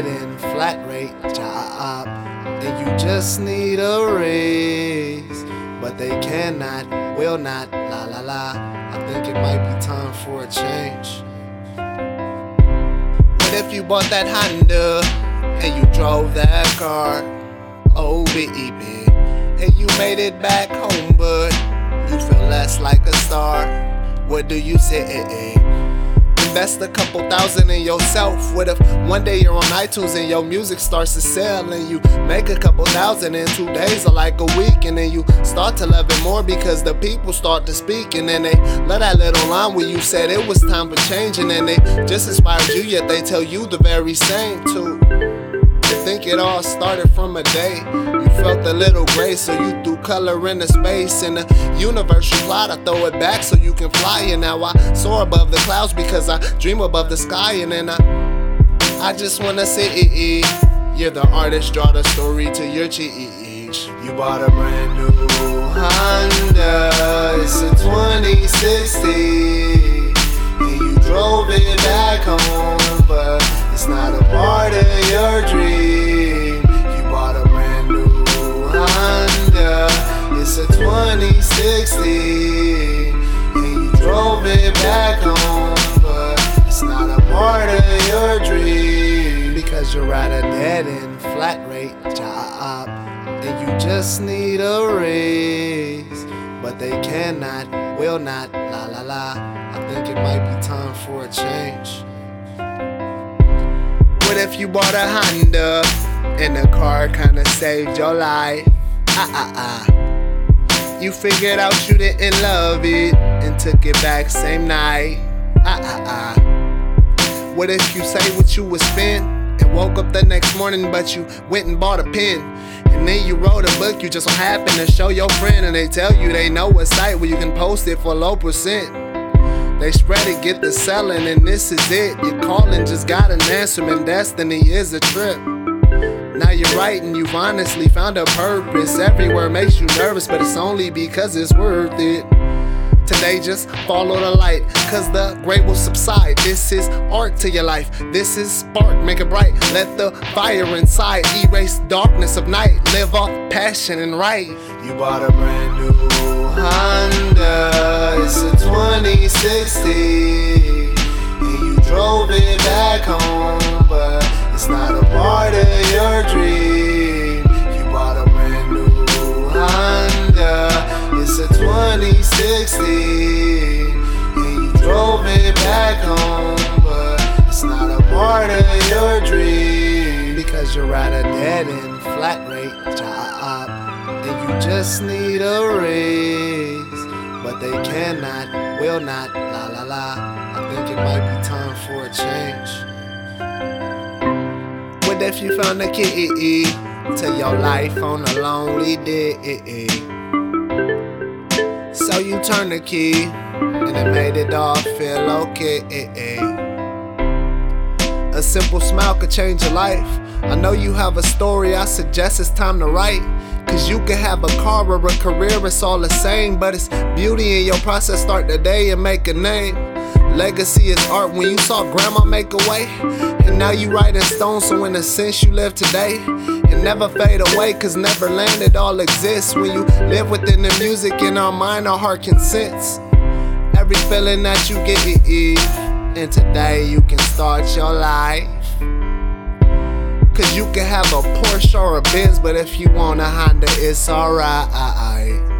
Flat rate job. And you just need a raise. But they cannot, will not, la la la. I think it might be time for a change. What if you bought that Honda and you drove that car? Oh. And you made it back home, but you feel less like a star. What do you say? Invest a couple thousand in yourself. What if one day you're on iTunes and your music starts to sell and you make a couple thousand in two days or like a week and then you start to love it more because the people start to speak and then they let that little line where you said it was time for change and then they just inspired you yet they tell you the very same too. Think it all started from a day you felt a little gray, so you threw color in the space. In the universe replied, I throw it back so you can fly. And now I soar above the clouds because I dream above the sky. And then I, I just wanna say, ee. you're the artist, draw the story to your cheese. You bought a brand new Honda, it's a 2016, 2016. And you drove it back home. But it's not a part of your dream. Because you're at a dead end, flat rate job. And you just need a raise. But they cannot, will not, la la la. I think it might be time for a change. What if you bought a Honda and the car kinda saved your life? Ah ah ah. You figured out you didn't love it and took it back same night. Ah ah ah. What if you say what you would spend and woke up the next morning but you went and bought a pen? And then you wrote a book you just so happen to show your friend and they tell you they know a site where you can post it for low percent. They spread it, get the selling, and this is it. You're calling, just got an answer, and destiny is a trip. Now you're writing, you've honestly found a purpose. Everywhere makes you nervous, but it's only because it's worth it. Today, just follow the light, cause the gray will subside. This is art to your life. This is spark, make it bright. Let the fire inside erase darkness of night. Live off passion and right. You bought a brand new Honda. It's a 2016. And you drove it 2016. And you drove it back home, but it's not a part of your dream. Because you're at a dead end, flat rate job. And you just need a raise. But they cannot, will not, la la la. I think it might be time for a change. What if you found a key to your life on a lonely day? So you turn the key and it made it all feel okay. A simple smile could change your life. I know you have a story, I suggest it's time to write. Cause you can have a car or a career, it's all the same. But it's beauty in your process, start the day and make a name. Legacy is art when you saw grandma make a way. And now you write in stone, so in a sense you live today. It never fade away, cause Neverland it all exists. When you live within the music in our mind, our heart can sense. Every feeling that you get, it is. and today you can start your life. Cause you can have a Porsche or a Benz, but if you want a Honda, it's alright.